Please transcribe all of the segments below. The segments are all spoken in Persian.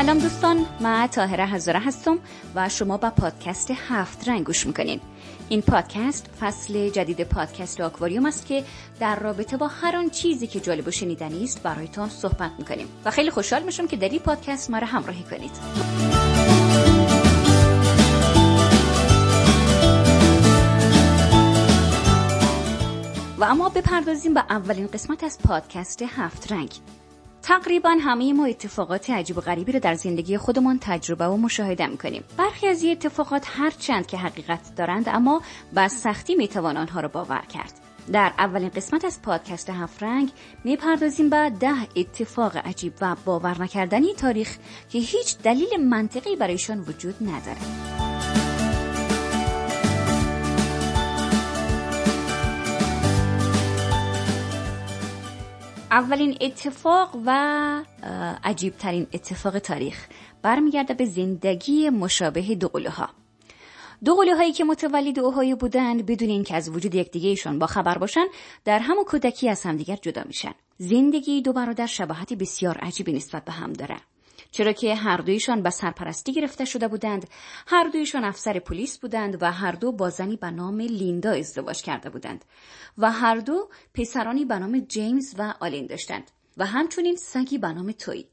سلام دوستان من تاهره هزاره هستم و شما با پادکست هفت رنگ گوش می‌کنین. این پادکست فصل جدید پادکست آکواریوم است که در رابطه با هر آن چیزی که جالب و شنیدنی است برایتان صحبت می‌کنیم و خیلی خوشحال میشم که در این پادکست ما را همراهی کنید. و اما بپردازیم به اولین قسمت از پادکست هفت رنگ. تقریبا همه ما اتفاقات عجیب و غریبی رو در زندگی خودمان تجربه و مشاهده می‌کنیم. برخی از این اتفاقات هر چند که حقیقت دارند اما با سختی می‌توان آنها را باور کرد. در اولین قسمت از پادکست هفت رنگ می‌پردازیم به ده اتفاق عجیب و باور نکردنی تاریخ که هیچ دلیل منطقی برایشان وجود ندارد اولین اتفاق و عجیب ترین اتفاق تاریخ. برمیگرده به زندگی مشابه دوقلوها دو هایی که متولد اوهایو بودند بدون اینکه از وجود یکدیگهشان با خبر باشن در همون کودکی از همدیگر جدا میشن. زندگی دو برادر شباهتی بسیار عجیبی نسبت به هم داره. چرا که هر دویشان به سرپرستی گرفته شده بودند. هر دویشان افسر پلیس بودند و هر دو با زنی به نام لیندا ازدواج کرده بودند و هر دو پسرانی به نام جیمز و آلین داشتند و همچنین سگی به نام توی.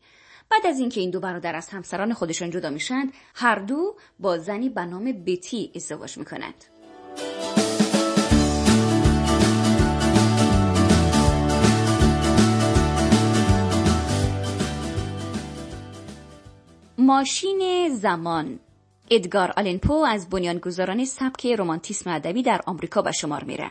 بعد از اینکه این دو برادر از همسران خودشان جدا میشند هر دو با زنی به نام بتی ازدواج می‌کنند. ماشین زمان. ادگار آلن پو از بنیانگذاران سبک رمانتیسم ادبی در آمریکا به شمار میره.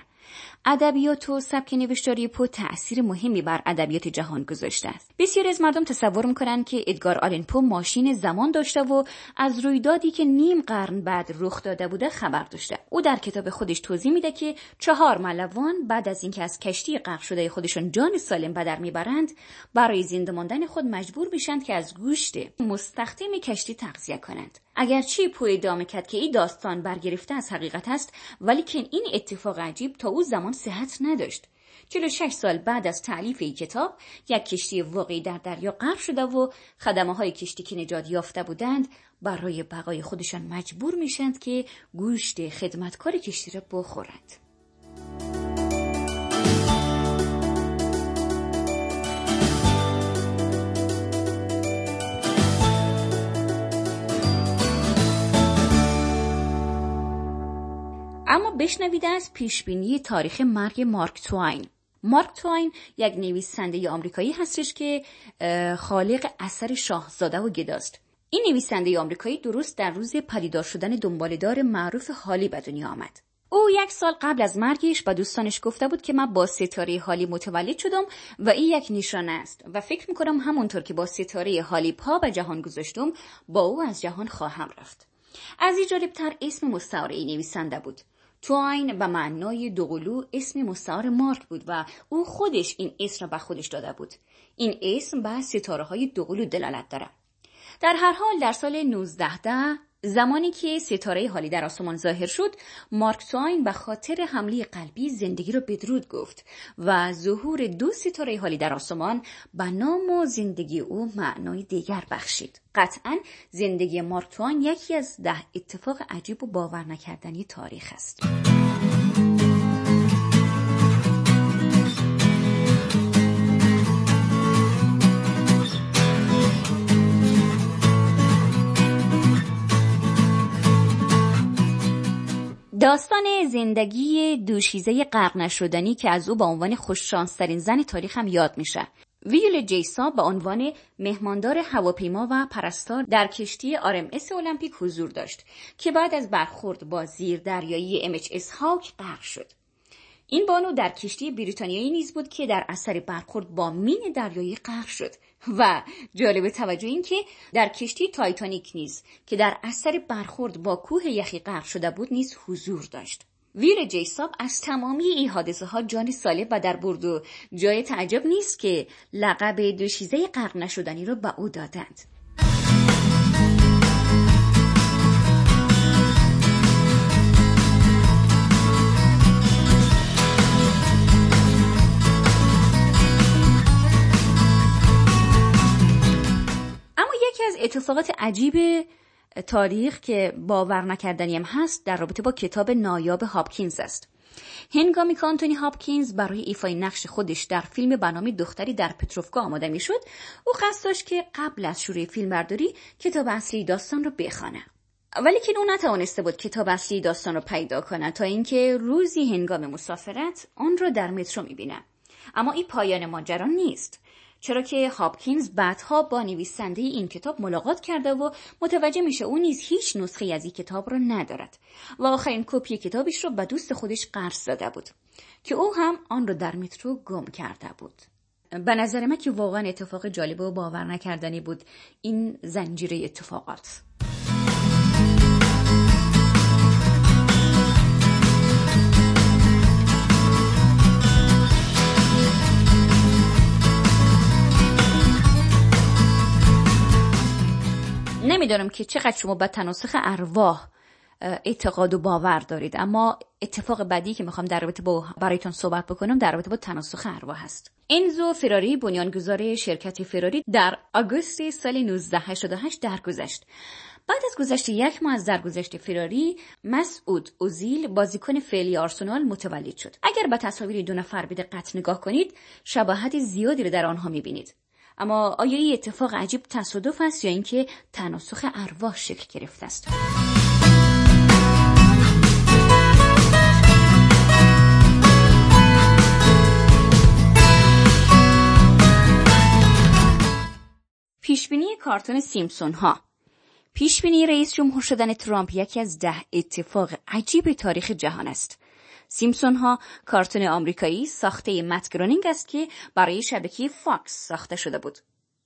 ادبیات و سبک نوشتاری پو تأثیر مهمی بر ادبیات جهان گذاشته است. بسیاری از مردم تصور می‌کنند که ادگار آلن پو ماشین زمان داشته و از رویدادی که نیم قرن بعد رخ داده بوده خبر داشته. او در کتاب خودش توضیح میده که چهار ملوان بعد از اینکه از کشتی غرق شده خودشون جان سالم به در می‌برند برای زنده ماندن خود مجبور میشند که از گوشت مستخدم کشتی تغذیه کنند. اگرچه پو ادامه کرد که این داستان برگرفته از حقیقت است ولی که این اتفاق عجیب تا او زمان صحت نداشت 46 سال بعد از تعلیف این کتاب یک کشتی واقعی در دریا غرق شده و خدمه های کشتی که نجات یافته بودند برای بقای خودشان مجبور میشند که گوشت خدمتکار کشتی را بخورند. بشنوید از پیشبینی تاریخ مرگ مارک توین. مارک توین یک نویسنده آمریکایی هستش که خالق اثر شاهزاده و گداست این نویسنده آمریکایی درست در روز پدیدار شدن دنبالدار معروف حالی به دنیا آمد. او یک سال قبل از مرگش به دوستانش گفته بود که من با ستاره حالی متولد شدم و این یک نشانه است و فکر می‌کنم همونطور که با ستاره حالی پا به جهان گذاشتم با او از جهان خواهم رفت. از این جالبتر اسم مستعاره نویسنده بود. توین به معنای دوقلو اسم مستعار مارک بود و او خودش این اسم را به خودش داده بود. این اسم به ستاره های دوقلو دلالت داره در هر حال در سال 1910 زمانی که ستاره حالی در آسمان ظاهر شد مارک توین به خاطر حمله قلبی زندگی را بدرود گفت و ظهور دو ستاره حالی در آسمان به نام و زندگی او معنای دیگر بخشید. قطعا زندگی مارک توین یکی از ده اتفاق عجیب و باور نکردنی تاریخ است. داستان زندگی دوشیزه غرق نشدنی که از او به عنوان خوششانسترین زن تاریخ هم یاد میشه. ویولت جساپ به عنوان مهماندار هواپیما و پرستار در کشتی آر ام اس المپیک حضور داشت که بعد از برخورد با زیر دریایی اچ ام اس هاک غرق شد. این بانو در کشتی بریتانیایی نیز بود که در اثر برخورد با مین دریایی غرق شد و جالب توجه این که در کشتی تایتانیک نیز که در اثر برخورد با کوه یخی غرق شده بود نیز حضور داشت. ویولت جساپ از تمامی این حادثه ها جان سالم به در برد و جای تعجب نیست که لقب دوشیزه غرق نشدنی را به او دادند. اتفاقات عجیب تاریخ که باور نکردنیم هست در رابطه با کتاب نایاب هاپکینز است. هنگامی که آنتونی هاپکینز برای ایفای نقش خودش در فیلم بنامی دختری در پتروفکا آماده می‌شد او قصد داشت که قبل از شروع فیلمبرداری کتاب اصلی داستان را بخوانه. ولی که او نتوانسته بود کتاب اصلی داستان را پیدا کند تا اینکه روزی هنگام مسافرت آن را در مترو می‌بینه. اما این پایان ماجرا نیست. چرا که هاپکینز بعدها با نویسنده این کتاب ملاقات کرده و متوجه میشه او نیز هیچ نسخه از این کتاب را ندارد و آخرین کپی کتابش را به دوست خودش قرض داده بود که او هم آن را در مترو گم کرده بود. به نظر من که واقعا اتفاق جالب و باور نکردنی بود این زنجیره اتفاقات. نمی‌دانم که چقدر شما به تناسخ ارواح اعتقاد و باور دارید. اما اتفاق بعدی که می‌خوام در رابطه با برایتون صحبت بکنم در رابطه با تناسخ ارواح هست. انزو فراری بنیانگذار شرکت فراری در آگوست سال 1988 درگذشت. بعد از گذشت یک ماه از درگذشت فراری مسعود اوزیل بازیکن فعلی آرسنال متولد شد. اگر به تصاویر دو نفر به دقت نگاه کنید شباهت زیادی را در آنها می‌بینید. اما آیا این اتفاق عجیب تصادف است یا اینکه تناسخ ارواح شکل گرفته است؟ پیشبینی کارتون سیمسون ها پیشبینی رئیس جمهور شدن ترامپ یکی از ده اتفاق عجیب تاریخ جهان است. سیمسون ها کارتون آمریکایی ساخته مت است که برای شبکه فاکس ساخته شده بود.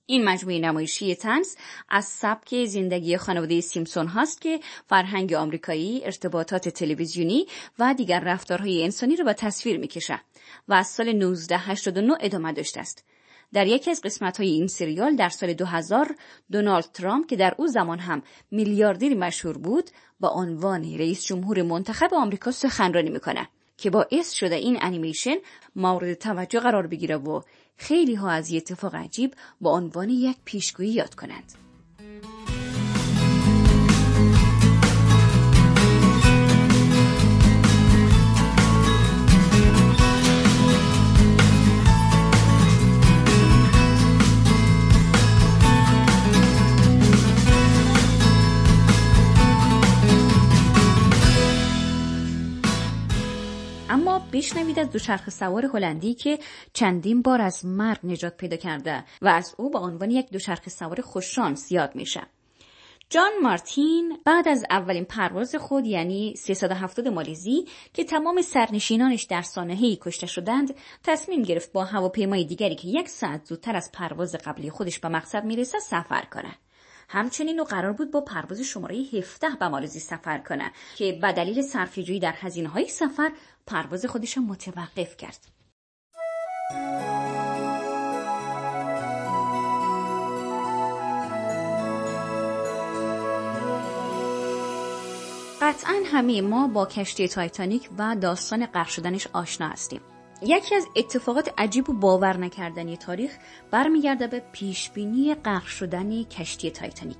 این مجموعه نمایشی طنز از سبک زندگی خانواده سیمسون هاست که فرهنگ آمریکایی، ارتباطات تلویزیونی و دیگر رفتارهای انسانی را به تصویر می‌کشه و از سال 1989 ادامه داشته است. در یکی از قسمت های این سریال در سال 2000 دونالد ترامپ که در اون زمان هم میلیاردری مشهور بود با عنوان رئیس جمهور منتخب آمریکا سخنرانی می‌کنه که باعث شده این انیمیشن مورد توجه قرار بگیره و خیلی ها از یه اتفاق عجیب با عنوان یک پیشگویی یاد کنند. بشنوید از دوچرخه سوار هلندی که چندین بار از مرگ نجات پیدا کرده و از او به عنوان یک دوچرخه سوار خوششانس یاد میشه. جان مارتین بعد از اولین پرواز خود یعنی 370 مالیزی که تمام سرنشینانش در سانحه‌ای کشته شدند تصمیم گرفت با هواپیمای دیگری که یک ساعت زودتر از پرواز قبلی خودش به مقصد می‌رسه سفر کنه همچنین او قرار بود با پرواز شماره 17 به مالزی سفر کنه که به دلیل صرفه‌جویی در هزینه های سفر پرواز خودش رو متوقف کرد. قطعا همه ما با کشتی تایتانیک و داستان غرق شدنش آشنا هستیم. یکی از اتفاقات عجیب و باور نکردنی تاریخ برمیگرده به پیشبینی غرق شدن کشتی تایتانیک.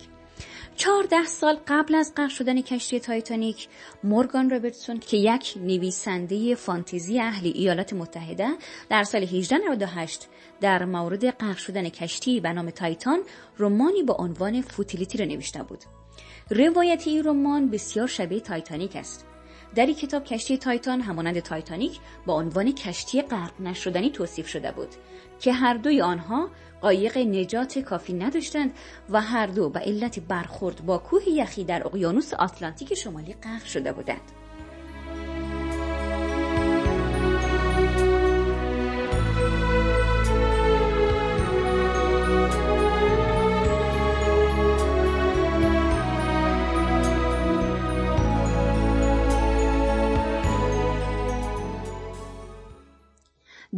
چهارده سال قبل از غرق شدن کشتی تایتانیک مورگان رابرتسون که یک نویسنده فانتزی اهل ایالات متحده در سال 1898 در مورد غرق شدن کشتی به نام تایتان رمانی با عنوان Futility را نوشته بود روایت این رمان بسیار شبیه تایتانیک است در این کتاب کشتی تایتان همانند تایتانیک با عنوان کشتی غرق نشدنی توصیف شده بود که هر دوی آنها قایق نجات کافی نداشتند و هر دو به علت برخورد با کوه یخی در اقیانوس آتلانتیک شمالی غرق شده بودند.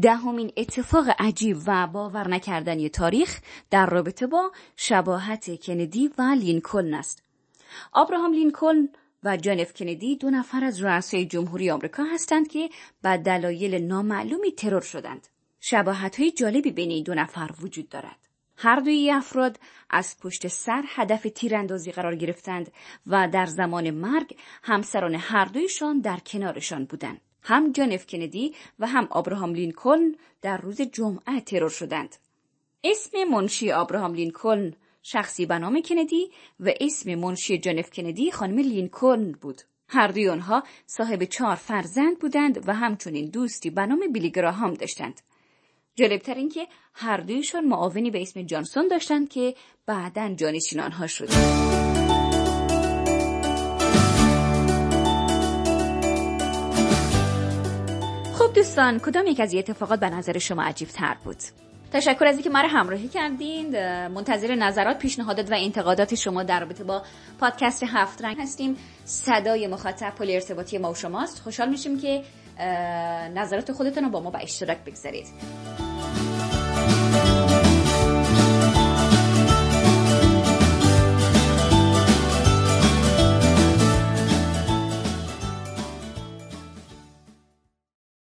دهمین اتفاق عجیب و باور نکردنی تاریخ در رابطه با شباهت کندی و لینکلن است. آبراهام لینکلن و جان اف کندی دو نفر از رؤسای جمهوری آمریکا هستند که به دلایل نامعلومی ترور شدند. شباهت های جالبی بین این دو نفر وجود دارد. هر دوی افراد از پشت سر هدف تیراندازی قرار گرفتند و در زمان مرگ همسران هر دویشان در کنارشان بودند. هم جان اف کندی و هم آبراهام لینکلن در روز جمعه ترور شدند. اسم منشی آبراهام لینکلن شخصی به نام کندی و اسم منشی جان اف کندی خانم لینکلن بود. هر دوی آنها صاحب چهار فرزند بودند و همچنین دوستی به نام بیلی گراهام داشتند. جالبتر این که هر دویشان معاونی به اسم جانسون داشتند که بعدا جانشین آنها شد. دوستان کدام یک از این اتفاقات به نظر شما عجیب تر بود؟ تشکر از اینکه ما رو همراهی کردین. منتظر نظرات پیشنهادات و انتقادات شما در رابطه با پادکست هفت رنگ هستیم. صدای مخاطب پل ارتباطی ما و شماست. خوشحال میشیم که نظرات خودتون رو با ما به اشتراک بگذارید.